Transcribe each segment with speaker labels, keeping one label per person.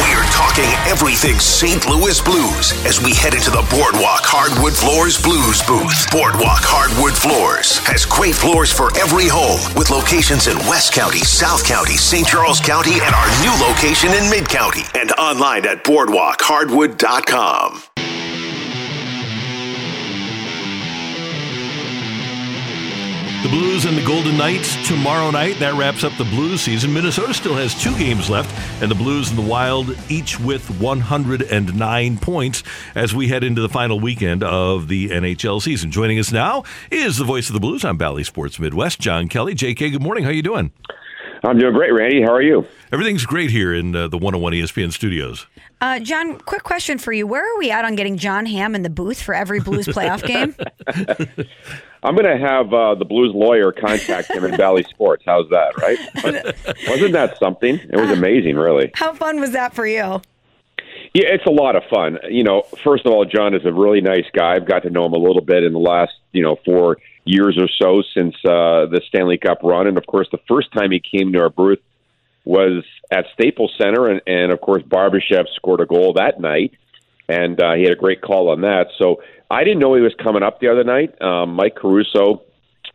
Speaker 1: We're talking everything St. Louis Blues as we head into the Boardwalk Hardwood Floors Blues booth. Boardwalk Hardwood Floors has great floors for every home with locations in West County, South County, St. Charles County, and our new location in Mid County. And online at boardwalkhardwood.com.
Speaker 2: The Blues and the Golden Knights tomorrow night. That wraps up the Blues season. Minnesota still has two games left, and the Blues and the Wild each with 109 points as we head into the final weekend of the NHL season. Joining us now is the voice of the Blues on Bally Sports Midwest, John Kelly. JK, good morning. How are you doing?
Speaker 3: I'm doing great, Randy. How are you?
Speaker 2: Everything's great here in uh, the 101 ESPN studios.
Speaker 4: Uh, John, quick question for you. Where are we at on getting John Hamm in the booth for every Blues playoff game?
Speaker 3: I'm going to have uh, the Blues lawyer contact him in Bally Sports. How's that, right? Wasn't that something? It was amazing, really.
Speaker 4: How fun was that for you?
Speaker 3: Yeah, it's a lot of fun. You know, first of all, John is a really nice guy. I've got to know him a little bit in the last, you know, four years or so since uh, the Stanley Cup run. And of course, the first time he came to our booth was at Staples Center, and, and of course, Barbashev scored a goal that night, and uh, he had a great call on that. So I didn't know he was coming up the other night. Um, Mike Caruso,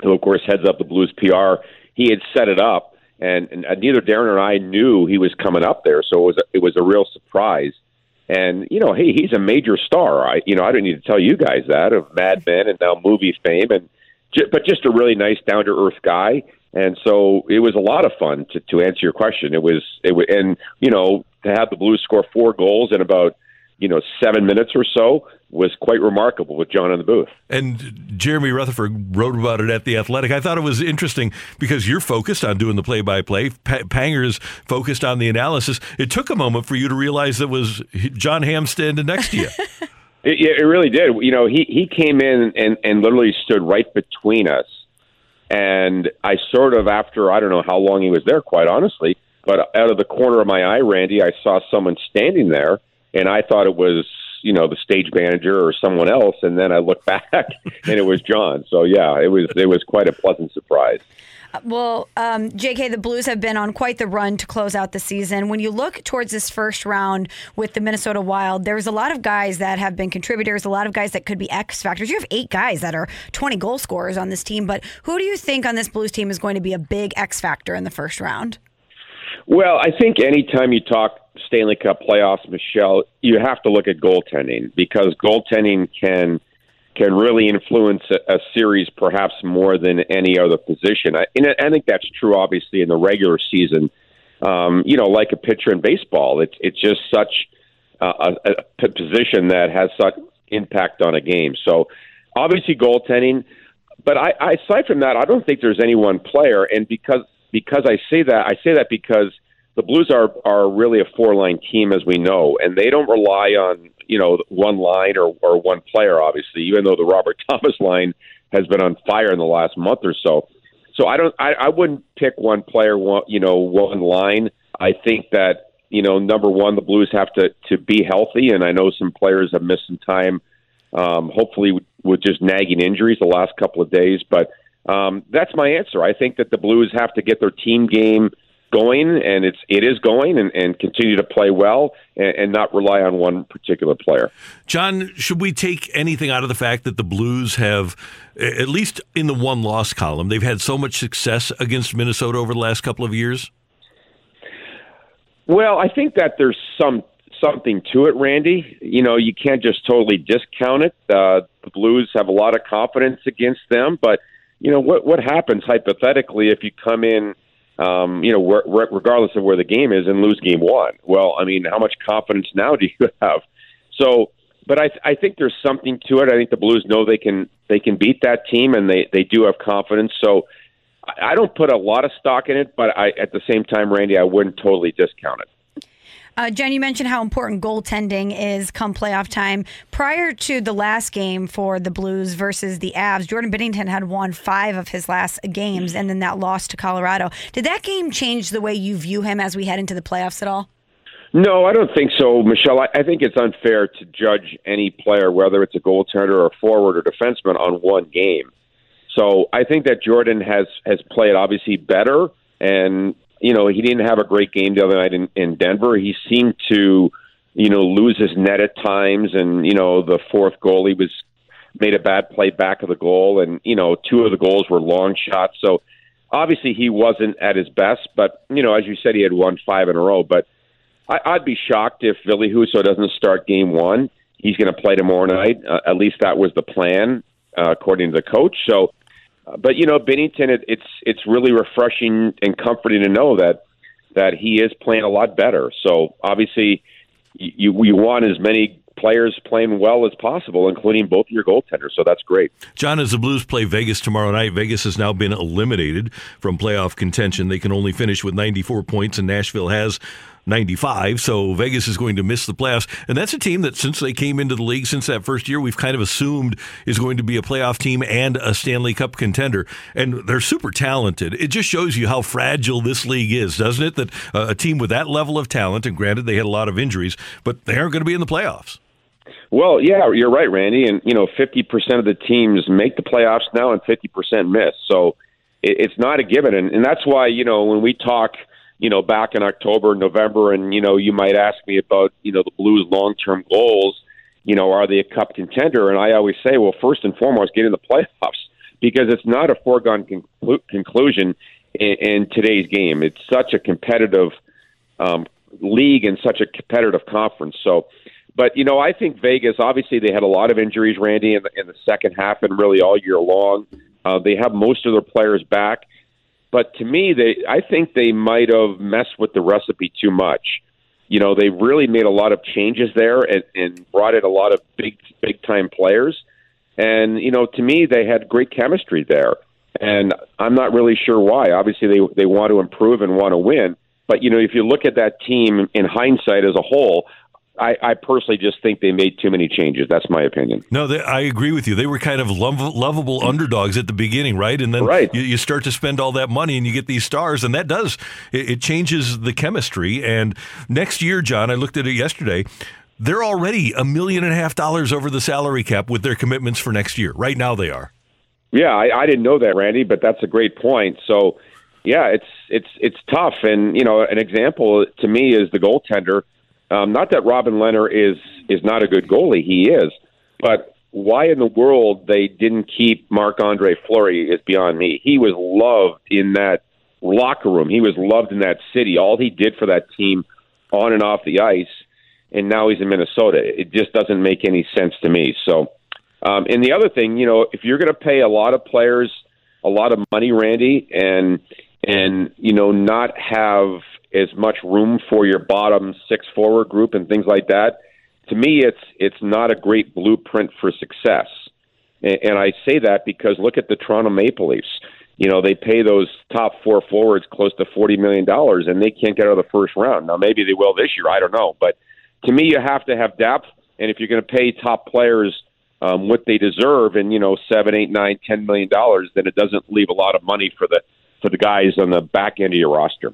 Speaker 3: who of course heads up the Blues PR, he had set it up, and, and neither Darren or I knew he was coming up there, so it was it was a real surprise. And you know, hey, he's a major star. I you know I don't need to tell you guys that of Mad Men and now movie fame, and but just a really nice, down to earth guy. And so it was a lot of fun to, to answer your question. It was it was, and you know to have the Blues score four goals in about you know seven minutes or so was quite remarkable with John in the booth.
Speaker 2: And Jeremy Rutherford wrote about it at the Athletic. I thought it was interesting because you're focused on doing the play-by-play. P- Panger's focused on the analysis. It took a moment for you to realize that was John Hamm standing next to you.
Speaker 3: it, it really did. You know, he he came in and and literally stood right between us and I sort of, after I don't know how long he was there, quite honestly, but out of the corner of my eye, Randy, I saw someone standing there, and I thought it was, you know, the stage manager or someone else. And then I looked back, and it was John. So yeah, it was it was quite a pleasant surprise.
Speaker 4: Well, um, JK, the Blues have been on quite the run to close out the season. When you look towards this first round with the Minnesota Wild, there's a lot of guys that have been contributors, a lot of guys that could be X factors. You have eight guys that are 20 goal scorers on this team, but who do you think on this Blues team is going to be a big X factor in the first round?
Speaker 3: Well, I think anytime you talk Stanley Cup playoffs, Michelle, you have to look at goaltending because goaltending can – can really influence a, a series perhaps more than any other position. I, and I think that's true, obviously, in the regular season. Um, you know, like a pitcher in baseball, it's it's just such a, a position that has such impact on a game. So, obviously, goaltending. But I, I, aside from that, I don't think there's any one player. And because because I say that, I say that because the Blues are are really a four line team, as we know, and they don't rely on you know one line or, or one player. Obviously, even though the Robert Thomas line has been on fire in the last month or so. So I don't. I, I wouldn't pick one player. One you know one line. I think that you know number one, the Blues have to to be healthy, and I know some players have missed some time. Um, hopefully, with, just nagging injuries the last couple of days, but um, that's my answer. I think that the Blues have to get their team game going, and it's it is going, and, and continue to play well, and, and, not rely on one particular player.
Speaker 2: John, should we take anything out of the fact that the Blues have, at least in the one loss column, they've had so much success against Minnesota over the last couple of years?
Speaker 3: Well, I think that there's some something to it, Randy. You know, you can't just totally discount it. Uh, the Blues have a lot of confidence against them, but you know what what happens hypothetically if you come in um, you know, re- regardless of where the game is, and lose game one. Well, I mean, how much confidence now do you have? So, but I, I think there's something to it. I think the Blues know they can they can beat that team, and they they do have confidence. So, I don't put a lot of stock in it, but I, at the same time, Randy, I wouldn't totally discount it.
Speaker 4: Uh, Jen, you mentioned how important goaltending is come playoff time. Prior to the last game for the Blues versus the Avs, Jordan Binnington had won five of his last games and then that loss to Colorado. Did that game change the way you view him as we head into the playoffs at all?
Speaker 3: No, I don't think so, Michelle. I, I think it's unfair to judge any player, whether it's a goaltender or a forward or defenseman, on one game. So I think that Jordan has has played obviously better, and you know, he didn't have a great game the other night in, in Denver. He seemed to, you know, lose his net at times, and you know, the fourth goal he was made a bad play back of the goal, and you know, two of the goals were long shots. So obviously he wasn't at his best, but you know, as you said, he had won five in a row. But I, I'd be shocked if Ville Husso doesn't start game one. He's going to play tomorrow night. Uh, at least that was the plan, uh, according to the coach. So uh, but you know, Binnington, it, it's it's really refreshing and comforting to know that that he is playing a lot better. So obviously, you you want as many players playing well as possible, including both your goaltenders. So that's great.
Speaker 2: John, as the Blues play Vegas tomorrow night, Vegas has now been eliminated from playoff contention. They can only finish with 94 points, and Nashville has 95. So Vegas is going to miss the playoffs. And that's a team that, since they came into the league, since that first year, we've kind of assumed is going to be a playoff team and a Stanley Cup contender. And they're super talented. It just shows you how fragile this league is, doesn't it? That uh, a team with that level of talent, and granted, they had a lot of injuries, but they aren't going to be in the playoffs.
Speaker 3: Well, yeah, you're right, Randy. And, you know, 50% of the teams make the playoffs now and 50% miss. So it's not a given. And, and that's why, you know, when we talk – you know, back in October, November, and you know, you might ask me about you know the Blues' long-term goals. You know, are they a Cup contender? And I always say, well, first and foremost, get in the playoffs because it's not a foregone conclu- conclusion in, in today's game. It's such a competitive um, league and such a competitive conference. So, but you know, I think Vegas. Obviously, they had a lot of injuries, Randy, in the, in the second half and really all year long. Uh, they have most of their players back. But to me, they I think they might have messed with the recipe too much. You know, they really made a lot of changes there and, and brought in a lot of big big time players. And you know, to me, they had great chemistry there. And I'm not really sure why. Obviously, they they want to improve and want to win. But you know, if you look at that team in hindsight as a whole, I, I, personally just think they made too many changes. That's my opinion.
Speaker 2: No, they, I agree with you. They were kind of lov- lovable mm-hmm. underdogs at the beginning, right? And then
Speaker 3: right.
Speaker 2: You, you, start to spend all that money and you get these stars, and that does it, it changes the chemistry. And next year, John, I looked at it yesterday. They're already a million and a half dollars over the salary cap with their commitments for next year. Right now, they are.
Speaker 3: Yeah, I, I didn't know that, Randy, but that's a great point. So, yeah, it's it's it's tough. And you know, an example to me is the goaltender um, not that Robin Lehner is is not a good goalie, he is, but why in the world they didn't keep Marc Andre Fleury is beyond me. He was loved in that locker room. He was loved in that city. All he did for that team on and off the ice, and now he's in Minnesota. It just doesn't make any sense to me. So, um, and the other thing, you know, if you're going to pay a lot of players a lot of money, Randy, and and you know not have as much room for your bottom six forward group and things like that. To me, it's it's not a great blueprint for success. And, and I say that because look at the Toronto Maple Leafs. You know, they pay those top four forwards close to forty million dollars, and they can't get out of the first round. Now, maybe they will this year. I don't know, but to me, you have to have depth, and if you're going to pay top players um, what they deserve, and you know, seven, eight, nine, ten million dollars, then it doesn't leave a lot of money for the for the guys on the back end of your roster.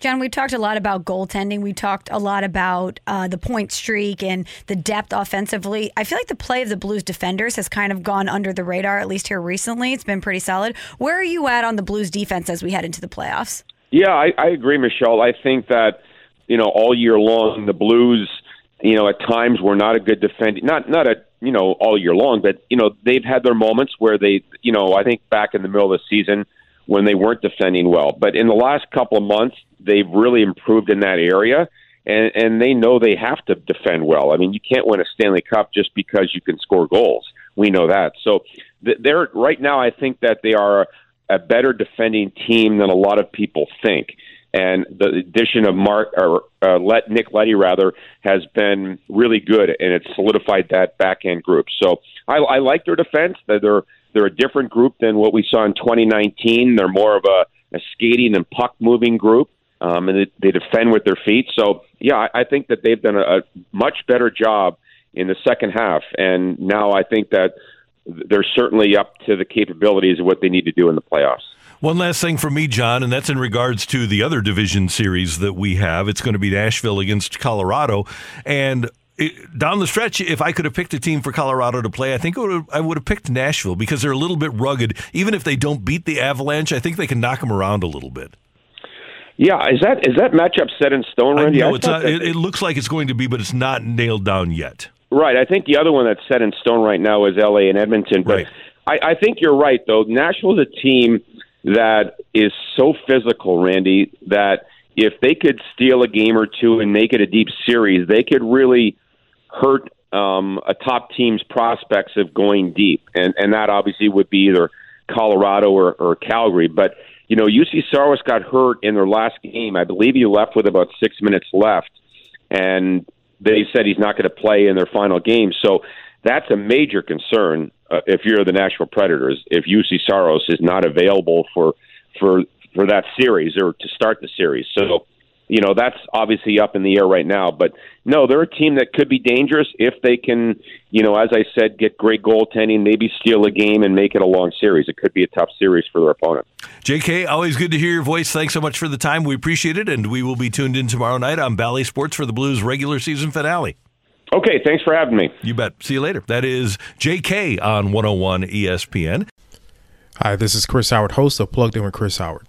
Speaker 4: John, we talked a lot about goaltending. We talked a lot about uh, the point streak and the depth offensively. I feel like the play of the Blues defenders has kind of gone under the radar, at least here recently. It's been pretty solid. Where are you at on the Blues defense as we head into the playoffs?
Speaker 3: Yeah, I, I agree, Michelle. I think that you know all year long the Blues, you know, at times were not a good defending, not not a you know all year long, but you know they've had their moments where they, you know, I think back in the middle of the season when they weren't defending well. But in the last couple of months, they've really improved in that area, and, and they know they have to defend well. I mean, you can't win a Stanley Cup just because you can score goals. We know that. So they're right now. I think that they are a better defending team than a lot of people think. And the addition of Mark or uh, let Nick Leddy rather has been really good, and it's solidified that back end group. So I, I like their defense. That They're they're a different group than what we saw in 2019. They're more of a, a skating and puck moving group, um, and they, defend with their feet. So yeah, I, think that they've done a, a much better job in the second half, and now I think that they're certainly up to the capabilities of what they need to do in the playoffs.
Speaker 2: One last thing for me, John, and that's in regards to the other division series that we have. It's going to be Nashville against Colorado. And it, down the stretch, if I could have picked a team for Colorado to play, I think would have, I would have picked Nashville because they're a little bit rugged. Even if they don't beat the Avalanche, I think they can knock them around a little bit.
Speaker 3: Yeah, is that is that matchup set in stone, Randy?
Speaker 2: No, it's not, it, it looks like it's going to be, but it's not nailed down yet.
Speaker 3: Right. I think the other one that's set in stone right now is L.A. and Edmonton. But
Speaker 2: Right.
Speaker 3: I, I think you're right, though. Nashville's a team that is so physical, Randy, that if they could steal a game or two and make it a deep series, they could really hurt um, a top team's prospects of going deep. And, and that obviously would be either Colorado or, or Calgary. But, you know, Juuse Saros got hurt in their last game. I believe he left with about six minutes left. And they said he's not going to play in their final game. So that's a major concern uh, if you're the Nashville Predators. If Juuse Saros is not available for for for that series or to start the series, so you know that's obviously up in the air right now. But no, they're a team that could be dangerous if they can, you know, as I said, get great goaltending, maybe steal a game and make it a long series. It could be a tough series for their opponent.
Speaker 2: JK, always good to hear your voice. Thanks so much for the time. We appreciate it, and we will be tuned in tomorrow night on Bally Sports for the Blues regular season finale.
Speaker 3: Okay, thanks for having me.
Speaker 2: You bet. See you later. That is JK on 101 ESPN.
Speaker 5: Hi, this is Chris Howard, host of Plugged In with Chris Howard.